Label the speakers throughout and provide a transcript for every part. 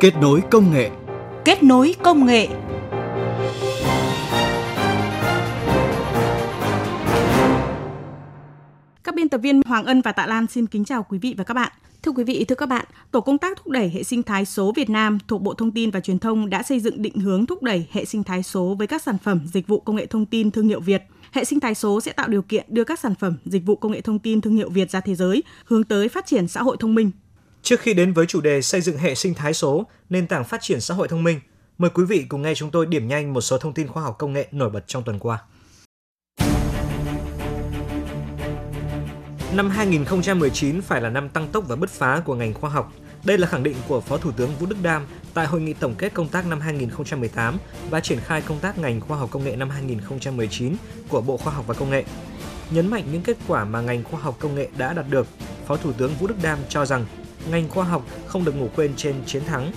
Speaker 1: Kết nối công nghệ.
Speaker 2: Kết nối công nghệ. Các biên tập viên Hoàng Ân và Tạ Lan xin kính chào quý vị và các bạn. Thưa quý vị, thưa các bạn, Tổ công tác thúc đẩy hệ sinh thái số Việt Nam thuộc Bộ Thông tin và Truyền thông đã xây dựng định hướng thúc đẩy hệ sinh thái số với các sản phẩm, dịch vụ công nghệ thông tin thương hiệu Việt. Hệ sinh thái số sẽ tạo điều kiện đưa các sản phẩm, dịch vụ công nghệ thông tin thương hiệu Việt ra thế giới, hướng tới phát triển xã hội thông minh.
Speaker 3: Trước khi đến với chủ đề xây dựng hệ sinh thái số, nền tảng phát triển xã hội thông minh, mời quý vị cùng nghe chúng tôi điểm nhanh một số thông tin khoa học công nghệ nổi bật trong tuần qua. Năm 2019 phải là năm tăng tốc và bứt phá của ngành khoa học. Đây là khẳng định của Phó Thủ tướng Vũ Đức Đam tại hội nghị tổng kết công tác năm 2018 và triển khai công tác ngành khoa học công nghệ năm 2019 của Bộ Khoa học và Công nghệ. Nhấn mạnh những kết quả mà ngành khoa học công nghệ đã đạt được, Phó Thủ tướng Vũ Đức Đam cho rằng ngành khoa học không được ngủ quên trên chiến thắng.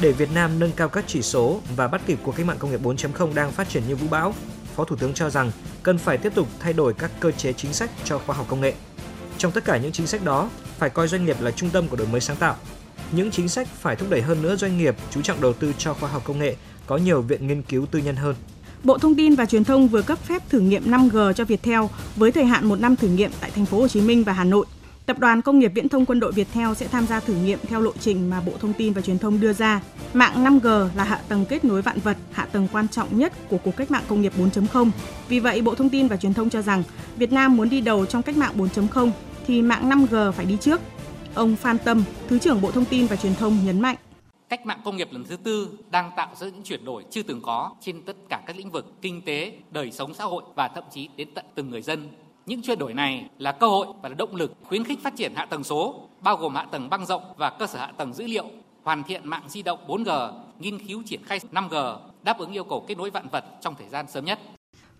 Speaker 3: Để Việt Nam nâng cao các chỉ số và bắt kịp cuộc cách mạng công nghiệp 4.0 đang phát triển như vũ bão, Phó Thủ tướng cho rằng cần phải tiếp tục thay đổi các cơ chế chính sách cho khoa học công nghệ. Trong tất cả những chính sách đó, phải coi doanh nghiệp là trung tâm của đổi mới sáng tạo. Những chính sách phải thúc đẩy hơn nữa doanh nghiệp chú trọng đầu tư cho khoa học công nghệ, có nhiều viện nghiên cứu tư nhân hơn.
Speaker 2: Bộ Thông tin và Truyền thông vừa cấp phép thử nghiệm 5G cho Viettel với thời hạn một năm thử nghiệm tại thành phố Hồ Chí Minh và Hà Nội. Tập đoàn Công nghiệp Viễn thông Quân đội Viettel sẽ tham gia thử nghiệm theo lộ trình mà Bộ Thông tin và Truyền thông đưa ra. Mạng 5G là hạ tầng kết nối vạn vật, hạ tầng quan trọng nhất của cuộc cách mạng công nghiệp 4.0. Vì vậy, Bộ Thông tin và Truyền thông cho rằng Việt Nam muốn đi đầu trong cách mạng 4.0 thì mạng 5G phải đi trước. Ông Phan Tâm, Thứ trưởng Bộ Thông tin và Truyền thông nhấn mạnh.
Speaker 4: Cách mạng công nghiệp lần thứ tư đang tạo ra những chuyển đổi chưa từng có trên tất cả các lĩnh vực kinh tế, đời sống xã hội và thậm chí đến tận từng người dân. Những chuyển đổi này là cơ hội và là động lực khuyến khích phát triển hạ tầng số, bao gồm hạ tầng băng rộng và cơ sở hạ tầng dữ liệu, hoàn thiện mạng di động 4G, nghiên cứu triển khai 5G, đáp ứng yêu cầu kết nối vạn vật trong thời gian sớm nhất.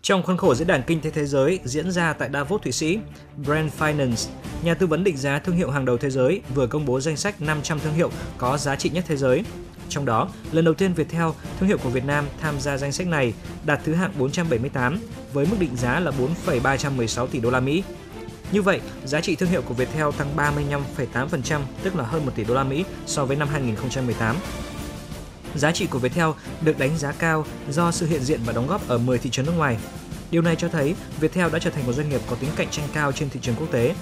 Speaker 3: Trong khuôn khổ diễn đàn kinh tế thế giới diễn ra tại Davos, Thụy Sĩ, Brand Finance, nhà tư vấn định giá thương hiệu hàng đầu thế giới vừa công bố danh sách 500 thương hiệu có giá trị nhất thế giới. Trong đó, lần đầu tiên Viettel, thương hiệu của Việt Nam tham gia danh sách này, đạt thứ hạng 478 với mức định giá là 4,316 tỷ đô la Mỹ. Như vậy, giá trị thương hiệu của Viettel tăng 35,8%, tức là hơn 1 tỷ đô la Mỹ so với năm 2018. Giá trị của Viettel được đánh giá cao do sự hiện diện và đóng góp ở 10 thị trường nước ngoài. Điều này cho thấy Viettel đã trở thành một doanh nghiệp có tính cạnh tranh cao trên thị trường quốc tế.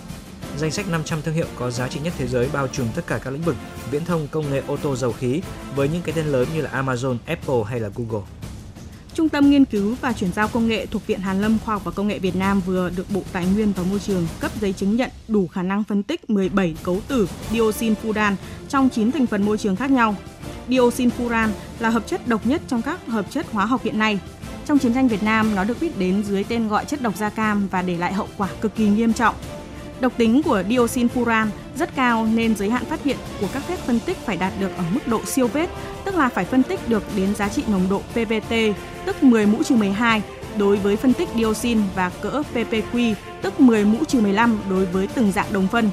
Speaker 3: Danh sách 500 thương hiệu có giá trị nhất thế giới bao trùm tất cả các lĩnh vực viễn thông, công nghệ ô tô dầu khí với những cái tên lớn như là Amazon, Apple hay là Google.
Speaker 2: Trung tâm Nghiên cứu và Chuyển giao Công nghệ thuộc Viện Hàn lâm Khoa học và Công nghệ Việt Nam vừa được Bộ Tài nguyên và Môi trường cấp giấy chứng nhận đủ khả năng phân tích 17 cấu tử dioxin furan trong 9 thành phần môi trường khác nhau. Dioxin furan là hợp chất độc nhất trong các hợp chất hóa học hiện nay. Trong chiến tranh Việt Nam, nó được biết đến dưới tên gọi chất độc da cam và để lại hậu quả cực kỳ nghiêm trọng. Độc tính của dioxin furan rất cao nên giới hạn phát hiện của các phép phân tích phải đạt được ở mức độ siêu vết, tức là phải phân tích được đến giá trị nồng độ PVT, tức 10 mũ trừ 12 đối với phân tích dioxin và cỡ PPQ, tức 10 mũ trừ 15 đối với từng dạng đồng phân.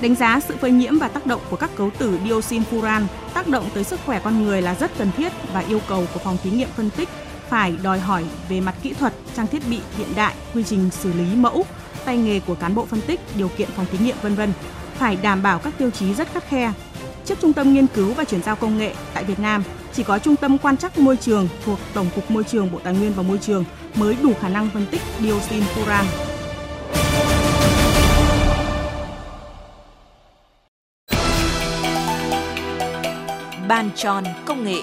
Speaker 2: Đánh giá sự phơi nhiễm và tác động của các cấu tử dioxin furan tác động tới sức khỏe con người là rất cần thiết và yêu cầu của phòng thí nghiệm phân tích phải đòi hỏi về mặt kỹ thuật, trang thiết bị hiện đại, quy trình xử lý mẫu, tay nghề của cán bộ phân tích, điều kiện phòng thí nghiệm vân vân, phải đảm bảo các tiêu chí rất khắt khe. Trước Trung tâm Nghiên cứu và Chuyển giao Công nghệ tại Việt Nam, chỉ có Trung tâm Quan trắc Môi trường thuộc Tổng cục Môi trường Bộ Tài nguyên và Môi trường mới đủ khả năng phân tích dioxin furan.
Speaker 5: Bàn tròn công nghệ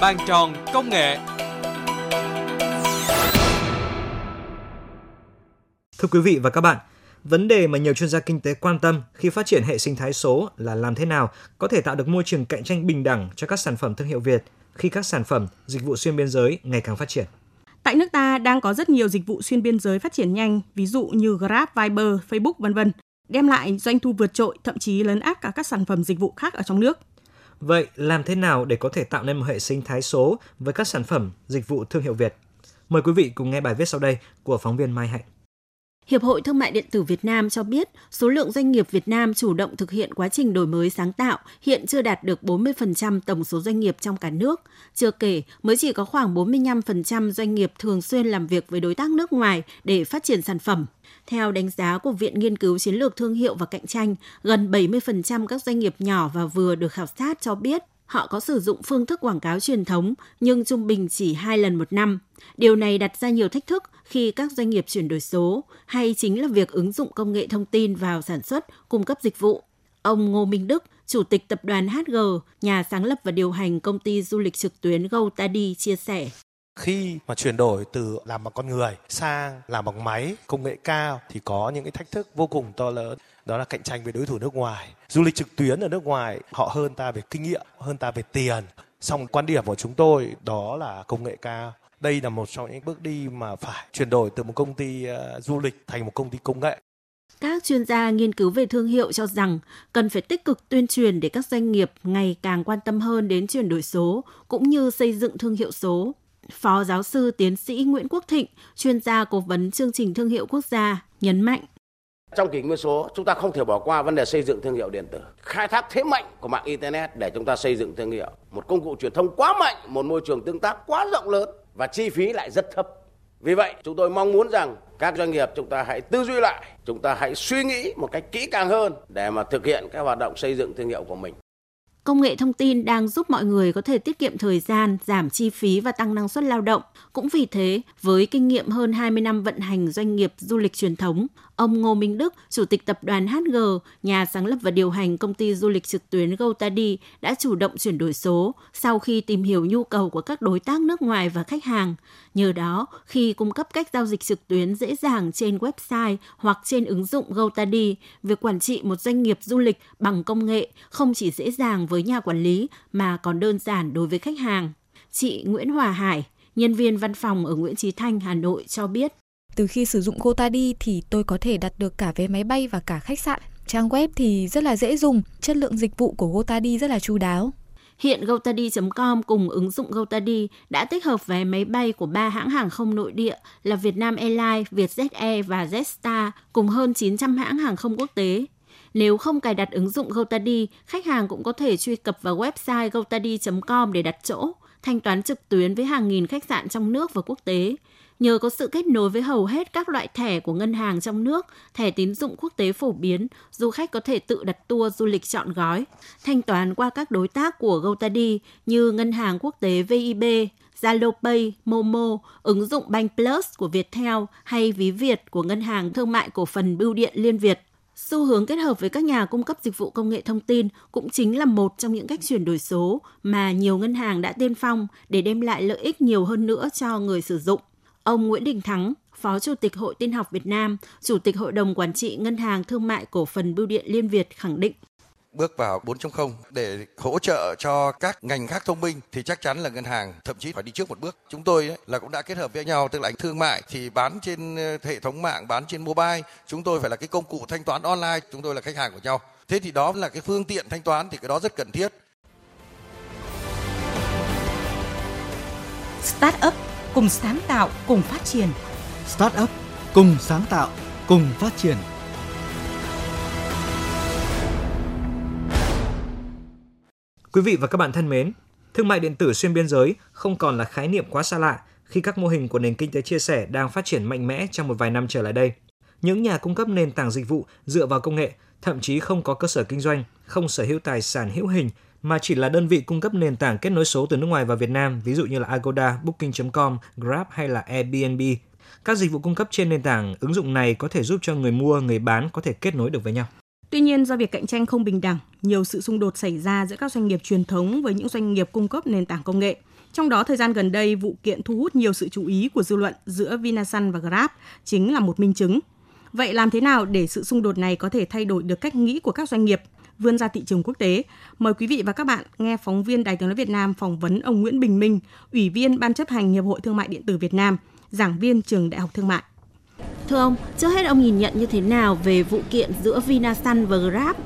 Speaker 6: Bàn tròn công nghệ
Speaker 3: Thưa quý vị và các bạn, vấn đề mà nhiều chuyên gia kinh tế quan tâm khi phát triển hệ sinh thái số là làm thế nào có thể tạo được môi trường cạnh tranh bình đẳng cho các sản phẩm thương hiệu Việt khi các sản phẩm, dịch vụ xuyên biên giới ngày càng phát triển.
Speaker 2: Tại nước ta đang có rất nhiều dịch vụ xuyên biên giới phát triển nhanh, ví dụ như Grab, Viber, Facebook vân vân, đem lại doanh thu vượt trội, thậm chí lớn áp cả các sản phẩm dịch vụ khác ở trong nước.
Speaker 3: Vậy làm thế nào để có thể tạo nên một hệ sinh thái số với các sản phẩm, dịch vụ thương hiệu Việt? Mời quý vị cùng nghe bài viết sau đây của phóng viên Mai Hạnh.
Speaker 7: Hiệp hội Thương mại điện tử Việt Nam cho biết số lượng doanh nghiệp Việt Nam chủ động thực hiện quá trình đổi mới sáng tạo hiện chưa đạt được 40% tổng số doanh nghiệp trong cả nước. Chưa kể, mới chỉ có khoảng 45% doanh nghiệp thường xuyên làm việc với đối tác nước ngoài để phát triển sản phẩm. Theo đánh giá của Viện Nghiên cứu Chiến lược Thương hiệu và Cạnh tranh, gần 70% các doanh nghiệp nhỏ và vừa được khảo sát cho biết họ có sử dụng phương thức quảng cáo truyền thống nhưng trung bình chỉ hai lần một năm. Điều này đặt ra nhiều thách thức khi các doanh nghiệp chuyển đổi số hay chính là việc ứng dụng công nghệ thông tin vào sản xuất, cung cấp dịch vụ. Ông Ngô Minh Đức, Chủ tịch tập đoàn HG, nhà sáng lập và điều hành công ty du lịch trực tuyến GoTady chia sẻ
Speaker 1: khi mà chuyển đổi từ làm bằng con người sang làm bằng máy công nghệ cao thì có những cái thách thức vô cùng to lớn đó là cạnh tranh với đối thủ nước ngoài du lịch trực tuyến ở nước ngoài họ hơn ta về kinh nghiệm hơn ta về tiền song quan điểm của chúng tôi đó là công nghệ cao đây là một trong những bước đi mà phải chuyển đổi từ một công ty ờ, du lịch thành một công ty công nghệ
Speaker 7: các chuyên gia nghiên cứu về thương hiệu cho rằng cần phải tích cực tuyên truyền để các doanh nghiệp ngày càng quan tâm hơn đến chuyển đổi số cũng như xây dựng thương hiệu số. Phó giáo sư tiến sĩ Nguyễn Quốc Thịnh, chuyên gia cố vấn chương trình thương hiệu quốc gia, nhấn mạnh.
Speaker 8: Trong kỷ nguyên số, chúng ta không thể bỏ qua vấn đề xây dựng thương hiệu điện tử. Khai thác thế mạnh của mạng Internet để chúng ta xây dựng thương hiệu. Một công cụ truyền thông quá mạnh, một môi trường tương tác quá rộng lớn và chi phí lại rất thấp. Vì vậy, chúng tôi mong muốn rằng các doanh nghiệp chúng ta hãy tư duy lại, chúng ta hãy suy nghĩ một cách kỹ càng hơn để mà thực hiện các hoạt động xây dựng thương hiệu của mình.
Speaker 7: Công nghệ thông tin đang giúp mọi người có thể tiết kiệm thời gian, giảm chi phí và tăng năng suất lao động. Cũng vì thế, với kinh nghiệm hơn 20 năm vận hành doanh nghiệp du lịch truyền thống, ông Ngô Minh Đức, Chủ tịch tập đoàn HG, nhà sáng lập và điều hành công ty du lịch trực tuyến GoTadi đã chủ động chuyển đổi số sau khi tìm hiểu nhu cầu của các đối tác nước ngoài và khách hàng. Nhờ đó, khi cung cấp cách giao dịch trực tuyến dễ dàng trên website hoặc trên ứng dụng GoTadi, việc quản trị một doanh nghiệp du lịch bằng công nghệ không chỉ dễ dàng với nhà quản lý mà còn đơn giản đối với khách hàng. Chị Nguyễn Hòa Hải, nhân viên văn phòng ở Nguyễn Trí Thanh, Hà Nội cho biết.
Speaker 9: Từ khi sử dụng GoTady thì tôi có thể đặt được cả vé máy bay và cả khách sạn. Trang web thì rất là dễ dùng, chất lượng dịch vụ của GoTady rất là chu đáo.
Speaker 7: Hiện GoTadi.com cùng ứng dụng GoTadi đã tích hợp vé máy bay của ba hãng hàng không nội địa là Vietnam Airlines, Vietjet Air và Jetstar cùng hơn 900 hãng hàng không quốc tế. Nếu không cài đặt ứng dụng GoTadi, khách hàng cũng có thể truy cập vào website gotadi.com để đặt chỗ, thanh toán trực tuyến với hàng nghìn khách sạn trong nước và quốc tế. Nhờ có sự kết nối với hầu hết các loại thẻ của ngân hàng trong nước, thẻ tín dụng quốc tế phổ biến, du khách có thể tự đặt tour du lịch chọn gói, thanh toán qua các đối tác của GoTaddy như ngân hàng quốc tế VIB, zalopay, Momo, ứng dụng Bank Plus của Viettel hay ví Việt của ngân hàng thương mại cổ phần Bưu điện Liên Việt. Xu hướng kết hợp với các nhà cung cấp dịch vụ công nghệ thông tin cũng chính là một trong những cách chuyển đổi số mà nhiều ngân hàng đã tiên phong để đem lại lợi ích nhiều hơn nữa cho người sử dụng. Ông Nguyễn Đình Thắng, Phó Chủ tịch Hội Tin học Việt Nam, Chủ tịch Hội đồng Quản trị Ngân hàng Thương mại Cổ phần Bưu điện Liên Việt khẳng định
Speaker 10: bước vào 4.0 để hỗ trợ cho các ngành khác thông minh thì chắc chắn là ngân hàng thậm chí phải đi trước một bước. Chúng tôi ấy, là cũng đã kết hợp với nhau tức là thương mại thì bán trên ờ, hệ thống mạng, bán trên mobile, chúng tôi phải là cái công cụ thanh toán online, chúng tôi là khách hàng của nhau. Thế thì đó là cái phương tiện thanh toán thì cái đó rất cần thiết.
Speaker 5: Start up cùng sáng tạo, cùng phát triển.
Speaker 11: Start up cùng sáng tạo, cùng phát triển.
Speaker 3: Quý vị và các bạn thân mến, thương mại điện tử xuyên biên giới không còn là khái niệm quá xa lạ khi các mô hình của nền kinh tế chia sẻ đang phát triển mạnh mẽ trong một vài năm trở lại đây. Những nhà cung cấp nền tảng dịch vụ dựa vào công nghệ thậm chí không có cơ sở kinh doanh, không sở hữu tài sản hữu hình mà chỉ là đơn vị cung cấp nền tảng kết nối số từ nước ngoài vào Việt Nam, ví dụ như là Agoda, Booking.com, Grab hay là Airbnb. Các dịch vụ cung cấp trên nền tảng ứng dụng này có thể giúp cho người mua, người bán có thể kết nối được với nhau.
Speaker 2: Tuy nhiên, do việc cạnh tranh không bình đẳng, nhiều sự xung đột xảy ra giữa các doanh nghiệp truyền thống với những doanh nghiệp cung cấp nền tảng công nghệ. Trong đó, thời gian gần đây, vụ kiện thu hút nhiều sự chú ý của dư luận giữa Vinasun và Grab chính là một minh chứng. Vậy làm thế nào để sự xung đột này có thể thay đổi được cách nghĩ của các doanh nghiệp vươn ra thị trường quốc tế? Mời quý vị và các bạn nghe phóng viên Đài tiếng nói Việt Nam phỏng vấn ông Nguyễn Bình Minh, Ủy viên Ban chấp hành Hiệp hội Thương mại điện tử Việt Nam, giảng viên trường Đại học Thương mại.
Speaker 7: Thưa ông, trước hết ông nhìn nhận như thế nào về vụ kiện giữa Vinasun và Grab?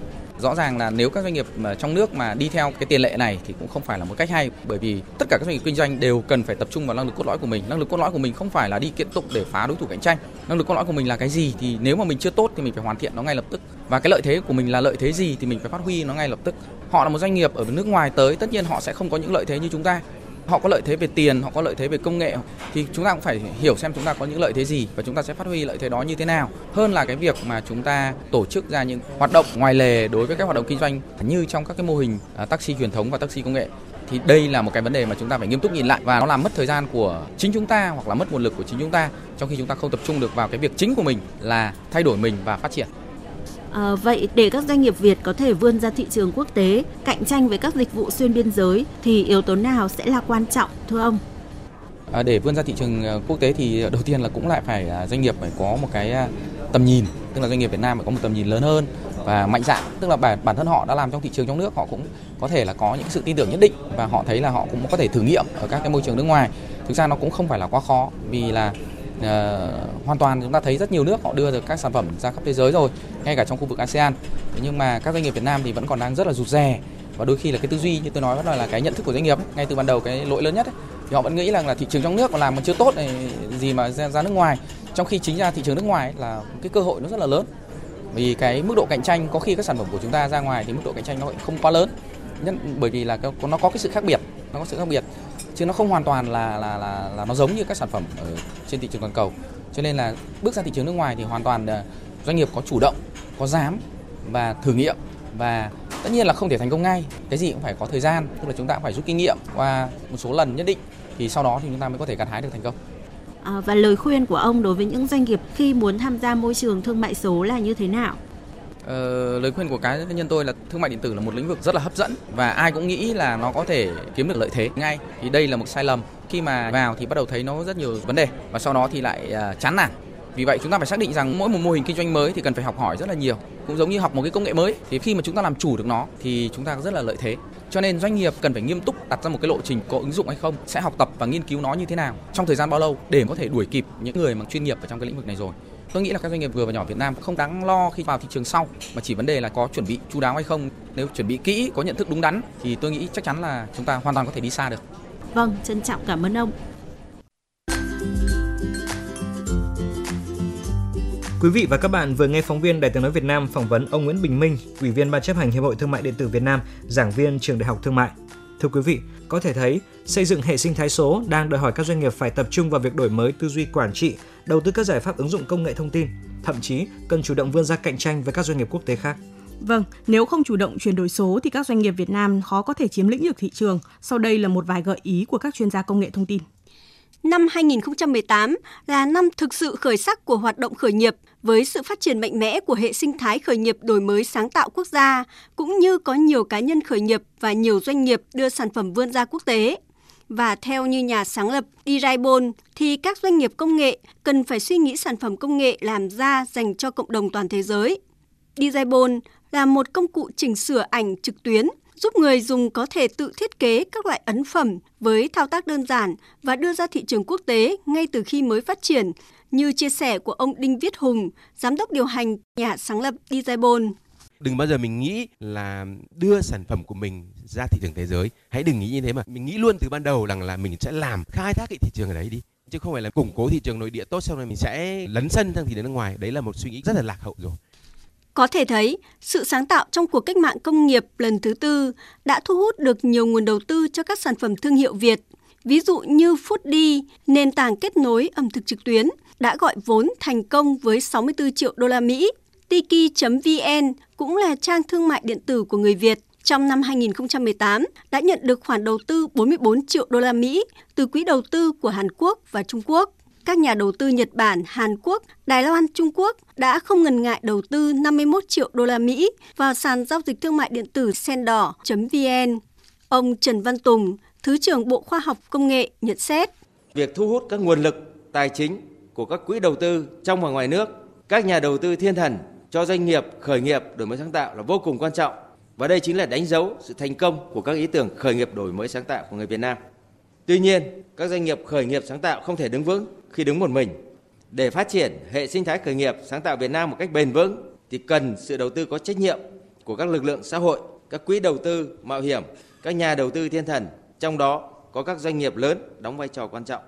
Speaker 12: Rõ ràng là nếu các doanh nghiệp mà trong nước mà đi theo cái tiền lệ này thì cũng không phải là một cách hay, bởi vì tất cả các doanh nghiệp kinh doanh đều cần phải tập trung vào năng lực cốt lõi của mình. Năng lực cốt lõi của mình không phải là đi kiện tụng để phá đối thủ cạnh tranh. Năng lực cốt lõi của mình là cái gì thì nếu mà mình chưa tốt thì mình phải hoàn thiện nó ngay lập tức. Và cái lợi thế của mình là lợi thế gì thì mình phải phát huy nó ngay lập tức. Họ là một doanh nghiệp ở nước ngoài tới, tất nhiên họ sẽ không có những lợi thế như chúng ta họ có lợi thế về tiền, họ có lợi thế về công nghệ thì chúng ta cũng phải hiểu xem chúng ta có những lợi thế gì và chúng ta sẽ phát huy lợi thế đó như thế nào hơn là cái việc mà chúng ta tổ chức ra những hoạt động ngoài lề đối với các hoạt động kinh doanh như trong các cái mô hình à, taxi truyền thống và taxi công nghệ thì đây là một cái vấn đề mà chúng ta phải nghiêm túc nhìn lại và nó làm mất thời gian của chính chúng ta hoặc là mất nguồn lực của chính chúng ta trong khi chúng ta không tập trung được vào cái việc chính của mình là thay đổi mình và phát triển.
Speaker 7: À, vậy để các doanh nghiệp Việt có thể vươn ra thị trường quốc tế, cạnh tranh với các dịch vụ xuyên biên giới thì yếu tố nào sẽ là quan trọng thưa ông?
Speaker 12: À, để vươn ra thị trường ờ, quốc tế thì đầu tiên là cũng lại phải à, doanh nghiệp phải có một cái à, tầm nhìn, tức là doanh nghiệp Việt Nam phải có một tầm nhìn lớn hơn và mạnh dạn, tức là bản bản thân họ đã làm trong thị trường trong nước họ cũng có thể là có những sự tin tưởng nhất định và họ thấy là họ cũng có thể thử nghiệm ở các cái môi trường nước ngoài. Thực ra nó cũng không phải là quá khó vì là uh, hoàn toàn chúng ta thấy rất nhiều nước họ đưa được các sản phẩm ra khắp thế giới rồi ngay cả trong khu vực ASEAN. Thế nhưng mà các doanh nghiệp Việt Nam thì vẫn còn đang rất là rụt rè. Và đôi khi là cái tư duy như tôi nói vẫn là, là cái nhận thức của doanh nghiệp. Ấy. ngay từ ban đầu cái lỗi lớn nhất ấy, thì họ vẫn nghĩ rằng là thị trường trong nước mà làm mà chưa tốt này gì mà ra, ra nước ngoài. Trong khi chính ra thị trường nước ngoài là cái cơ hội nó rất là lớn. Vì cái mức độ cạnh tranh có khi các sản phẩm của chúng ta ra ngoài thì mức độ cạnh tranh nó không quá lớn. Nhất bởi vì là nó có cái sự khác biệt nó có sự khác biệt chứ nó không hoàn toàn là là là là nó giống như các sản phẩm ở trên thị trường toàn cầu. Cho nên là bước ra thị trường nước ngoài thì hoàn toàn ờ, doanh nghiệp có chủ động có dám và thử nghiệm. Và tất nhiên là không thể thành công ngay cái gì cũng phải có thời gian tức là chúng ta cũng phải rút kinh nghiệm qua một số lần nhất định thì sau đó thì chúng ta mới có thể gặt hái được thành công.
Speaker 7: À, và lời khuyên của ông đối với những doanh nghiệp khi muốn tham gia môi trường thương mại số là như thế nào?
Speaker 12: Ờ, lời khuyên của cá nhân tôi là thương mại điện tử là một lĩnh vực rất là hấp dẫn và ai cũng nghĩ là nó có thể kiếm được lợi thế ngay. Thì đây là một sai lầm. Khi mà vào thì bắt đầu thấy nó rất nhiều vấn đề và sau đó thì lại uh, chán nản. Vì vậy chúng ta phải xác định rằng mỗi một mô hình kinh doanh mới thì cần phải học hỏi rất là nhiều. Cũng giống như học một cái công nghệ mới thì khi mà chúng ta làm chủ được nó thì chúng ta rất là lợi thế. Cho nên doanh nghiệp cần phải nghiêm túc đặt ra một cái lộ trình có ứng dụng hay không sẽ học tập và nghiên cứu nó như thế nào trong thời gian bao lâu để có thể đuổi kịp những người mà chuyên nghiệp ở trong cái lĩnh vực này rồi tôi nghĩ là các doanh nghiệp vừa và nhỏ Việt Nam không đáng lo khi vào thị trường sau mà chỉ vấn đề là có chuẩn bị chu đáo hay không. Nếu chuẩn bị kỹ có nhận thức đúng đắn thì tôi nghĩ chắc chắn là chúng ta hoàn toàn có thể đi xa được.
Speaker 7: Vâng trân trọng cảm ơn ông.
Speaker 3: Quý vị và các bạn vừa nghe phóng viên Đài tiếng nói Việt Nam phỏng vấn ông Nguyễn Bình Minh, Ủy viên Ban chấp hành Hiệp hội Thương mại điện tử Việt Nam, giảng viên trường Đại học Thương mại. Thưa quý vị, có thể thấy xây dựng hệ sinh thái số đang đòi hỏi các doanh nghiệp phải tập trung vào việc đổi mới tư duy quản trị, đầu tư các giải pháp ứng dụng công nghệ thông tin, thậm chí cần chủ động vươn ra cạnh tranh với các doanh nghiệp quốc tế khác.
Speaker 2: Vâng, nếu không chủ động chuyển đổi số thì các doanh nghiệp Việt Nam khó có thể chiếm lĩnh được thị trường. Sau đây là một vài gợi ý của các chuyên gia công nghệ thông tin.
Speaker 13: Năm 2018 là năm thực sự khởi sắc của hoạt động khởi nghiệp với sự phát triển mạnh mẽ của hệ sinh thái khởi nghiệp đổi mới sáng tạo quốc gia, cũng như có nhiều cá nhân khởi nghiệp và nhiều doanh nghiệp đưa sản phẩm vươn ra quốc tế. Và theo như nhà sáng lập Iraibon, thì các doanh nghiệp công nghệ cần phải suy nghĩ sản phẩm công nghệ làm ra dành cho cộng đồng toàn thế giới. Iraibon là một công cụ chỉnh sửa ảnh trực tuyến giúp người dùng có thể tự thiết kế các loại ấn phẩm với thao tác đơn giản và đưa ra thị trường quốc tế ngay từ khi mới phát triển, như chia sẻ của ông Đinh Viết Hùng, giám đốc điều hành nhà sáng lập Dizabon.
Speaker 14: Đừng bao giờ mình nghĩ là đưa sản phẩm của mình ra thị trường thế giới. Hãy đừng nghĩ như thế mà. Mình nghĩ luôn từ ban đầu rằng là mình sẽ làm khai thác cái thị trường ở đấy đi chứ không phải là củng cố thị trường nội địa tốt xong rồi mình sẽ lấn sân sang thị trường nước ngoài đấy là một suy nghĩ rất là lạc hậu rồi
Speaker 13: có thể thấy, sự sáng tạo trong cuộc cách mạng công nghiệp lần thứ tư đã thu hút được nhiều nguồn đầu tư cho các sản phẩm thương hiệu Việt. Ví dụ như Foodie, nền tảng kết nối ẩm thực trực tuyến, đã gọi vốn thành công với 64 triệu đô la Mỹ. Tiki.vn cũng là trang thương mại điện tử của người Việt trong năm 2018 đã nhận được khoản đầu tư 44 triệu đô la Mỹ từ quỹ đầu tư của Hàn Quốc và Trung Quốc các nhà đầu tư Nhật Bản, Hàn Quốc, Đài Loan, Trung Quốc đã không ngần ngại đầu tư 51 triệu đô la Mỹ vào sàn giao dịch thương mại điện tử sendor.vn. Ông Trần Văn Tùng, Thứ trưởng Bộ Khoa học Công nghệ nhận xét.
Speaker 15: Việc thu hút các nguồn lực tài chính của các quỹ đầu tư trong và ngoài nước, các nhà đầu tư thiên thần cho doanh nghiệp khởi nghiệp đổi mới sáng tạo là vô cùng quan trọng. Và đây chính là đánh dấu sự thành công của các ý tưởng khởi nghiệp đổi mới sáng tạo của người Việt Nam. Tuy nhiên, các doanh nghiệp khởi nghiệp sáng tạo không thể đứng vững khi đứng một mình. Để phát triển hệ sinh thái khởi nghiệp sáng tạo Việt Nam một cách bền vững thì cần sự đầu tư có trách nhiệm của các lực lượng xã hội, các quỹ đầu tư mạo hiểm, các nhà đầu tư thiên thần, trong đó có các doanh nghiệp lớn đóng vai trò quan trọng.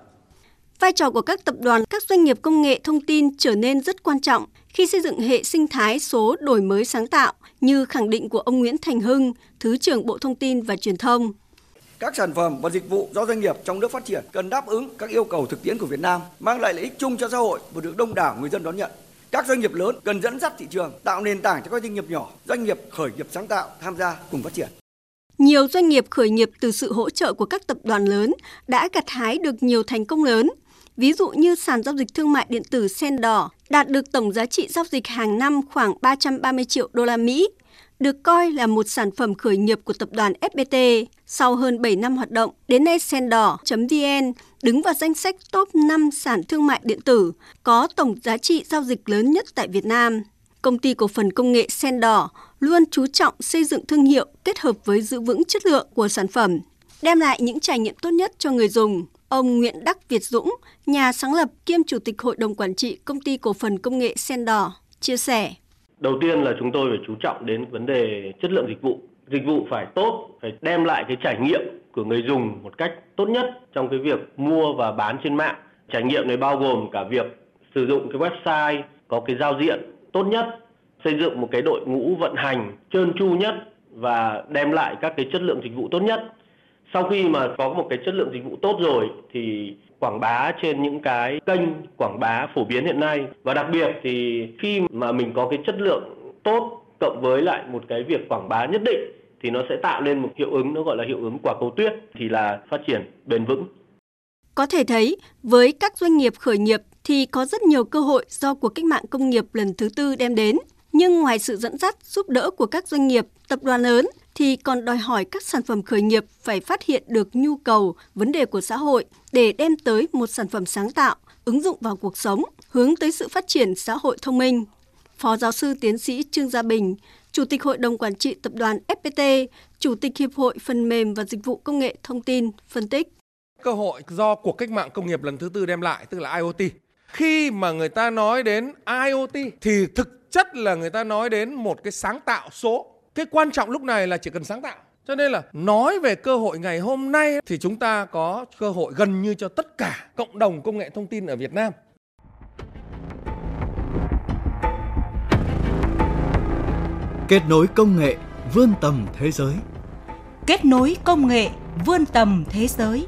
Speaker 13: Vai trò của các tập đoàn, các doanh nghiệp công nghệ thông tin trở nên rất quan trọng khi xây dựng hệ sinh thái số đổi mới sáng tạo như khẳng định của ông Nguyễn Thành Hưng, Thứ trưởng Bộ Thông tin và Truyền thông.
Speaker 16: Các sản phẩm và dịch vụ do doanh nghiệp trong nước phát triển cần đáp ứng các yêu cầu thực tiễn của Việt Nam, mang lại lợi ích chung cho xã hội và được đông đảo người dân đón nhận. Các doanh nghiệp lớn cần dẫn dắt thị trường, tạo nền tảng cho các doanh nghiệp nhỏ, doanh nghiệp khởi nghiệp sáng tạo tham gia cùng phát triển.
Speaker 13: Nhiều doanh nghiệp khởi nghiệp từ sự hỗ trợ của các tập đoàn lớn đã gặt hái được nhiều thành công lớn. Ví dụ như sàn giao dịch thương mại điện tử Sen Đỏ đạt được tổng giá trị giao dịch hàng năm khoảng 330 triệu đô la Mỹ, được coi là một sản phẩm khởi nghiệp của tập đoàn FPT. Sau hơn 7 năm hoạt động, đến nay Sendor.vn đứng vào danh sách top 5 sản thương mại điện tử có tổng giá trị giao dịch lớn nhất tại Việt Nam. Công ty cổ phần công nghệ Sendor luôn chú trọng xây dựng thương hiệu kết hợp với giữ vững chất lượng của sản phẩm, đem lại những trải nghiệm tốt nhất cho người dùng. Ông Nguyễn Đắc Việt Dũng, nhà sáng lập kiêm chủ tịch hội đồng quản trị công ty cổ phần công nghệ Sen đỏ chia sẻ.
Speaker 17: Đầu tiên là chúng tôi phải chú trọng đến vấn đề chất lượng dịch vụ. Dịch vụ phải tốt, phải đem lại cái trải nghiệm của người dùng một cách tốt nhất trong cái việc mua và bán trên mạng. Trải nghiệm này bao gồm cả việc sử dụng cái website có cái giao diện tốt nhất, xây dựng một cái đội ngũ vận hành trơn tru nhất và đem lại các cái chất lượng dịch vụ tốt nhất. Sau khi mà có một cái chất lượng dịch vụ tốt rồi thì quảng bá trên những cái kênh quảng bá phổ biến hiện nay và đặc biệt thì khi mà mình có cái chất lượng tốt cộng với lại một cái việc quảng bá nhất định thì nó sẽ tạo nên một hiệu ứng nó gọi là hiệu ứng quả cầu tuyết thì là phát triển bền vững.
Speaker 13: Có thể thấy, với các doanh nghiệp khởi nghiệp thì có rất nhiều cơ hội do cuộc cách mạng công nghiệp lần thứ tư đem đến. Nhưng ngoài sự dẫn dắt, giúp đỡ của các doanh nghiệp, tập đoàn lớn thì còn đòi hỏi các sản phẩm khởi nghiệp phải phát hiện được nhu cầu, vấn đề của xã hội để đem tới một sản phẩm sáng tạo, ứng dụng vào cuộc sống, hướng tới sự phát triển xã hội thông minh. Phó giáo sư tiến sĩ Trương Gia Bình, Chủ tịch Hội đồng Quản trị Tập đoàn FPT, Chủ tịch Hiệp hội Phần mềm và Dịch vụ Công nghệ Thông tin, phân tích.
Speaker 18: Cơ hội do cuộc cách mạng công nghiệp lần thứ tư đem lại, tức là IoT. Khi mà người ta nói đến IoT thì thực chất là người ta nói đến một cái sáng tạo số cái quan trọng lúc này là chỉ cần sáng tạo cho nên là nói về cơ hội ngày hôm nay thì chúng ta có cơ hội gần như cho tất cả cộng đồng công nghệ thông tin ở Việt Nam.
Speaker 11: Kết nối công nghệ vươn tầm thế giới.
Speaker 5: Kết nối công nghệ vươn tầm thế giới.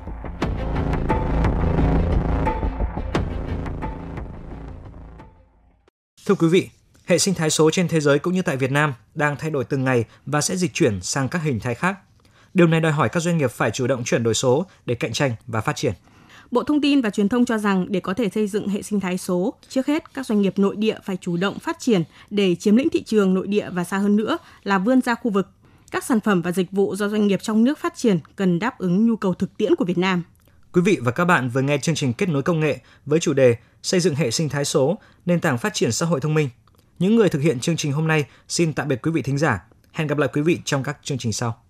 Speaker 3: Thưa quý vị, Hệ sinh thái số trên thế giới cũng như tại Việt Nam đang thay đổi từng ngày và sẽ dịch chuyển sang các hình thái khác. Điều này đòi hỏi các doanh nghiệp phải chủ động chuyển đổi số để cạnh tranh và phát triển.
Speaker 2: Bộ Thông tin và Truyền thông cho rằng để có thể xây dựng hệ sinh thái số, trước hết các doanh nghiệp nội địa phải chủ động phát triển để chiếm lĩnh thị trường nội địa và xa hơn nữa là vươn ra khu vực. Các sản phẩm và dịch vụ do doanh nghiệp trong nước phát triển cần đáp ứng nhu cầu thực tiễn của Việt Nam.
Speaker 3: Quý vị và các bạn vừa nghe chương trình Kết nối công nghệ với chủ đề Xây dựng hệ sinh thái số, nền tảng phát triển xã hội thông minh những người thực hiện chương trình hôm nay, xin tạm biệt quý vị thính giả. Hẹn gặp lại quý vị trong các chương trình sau.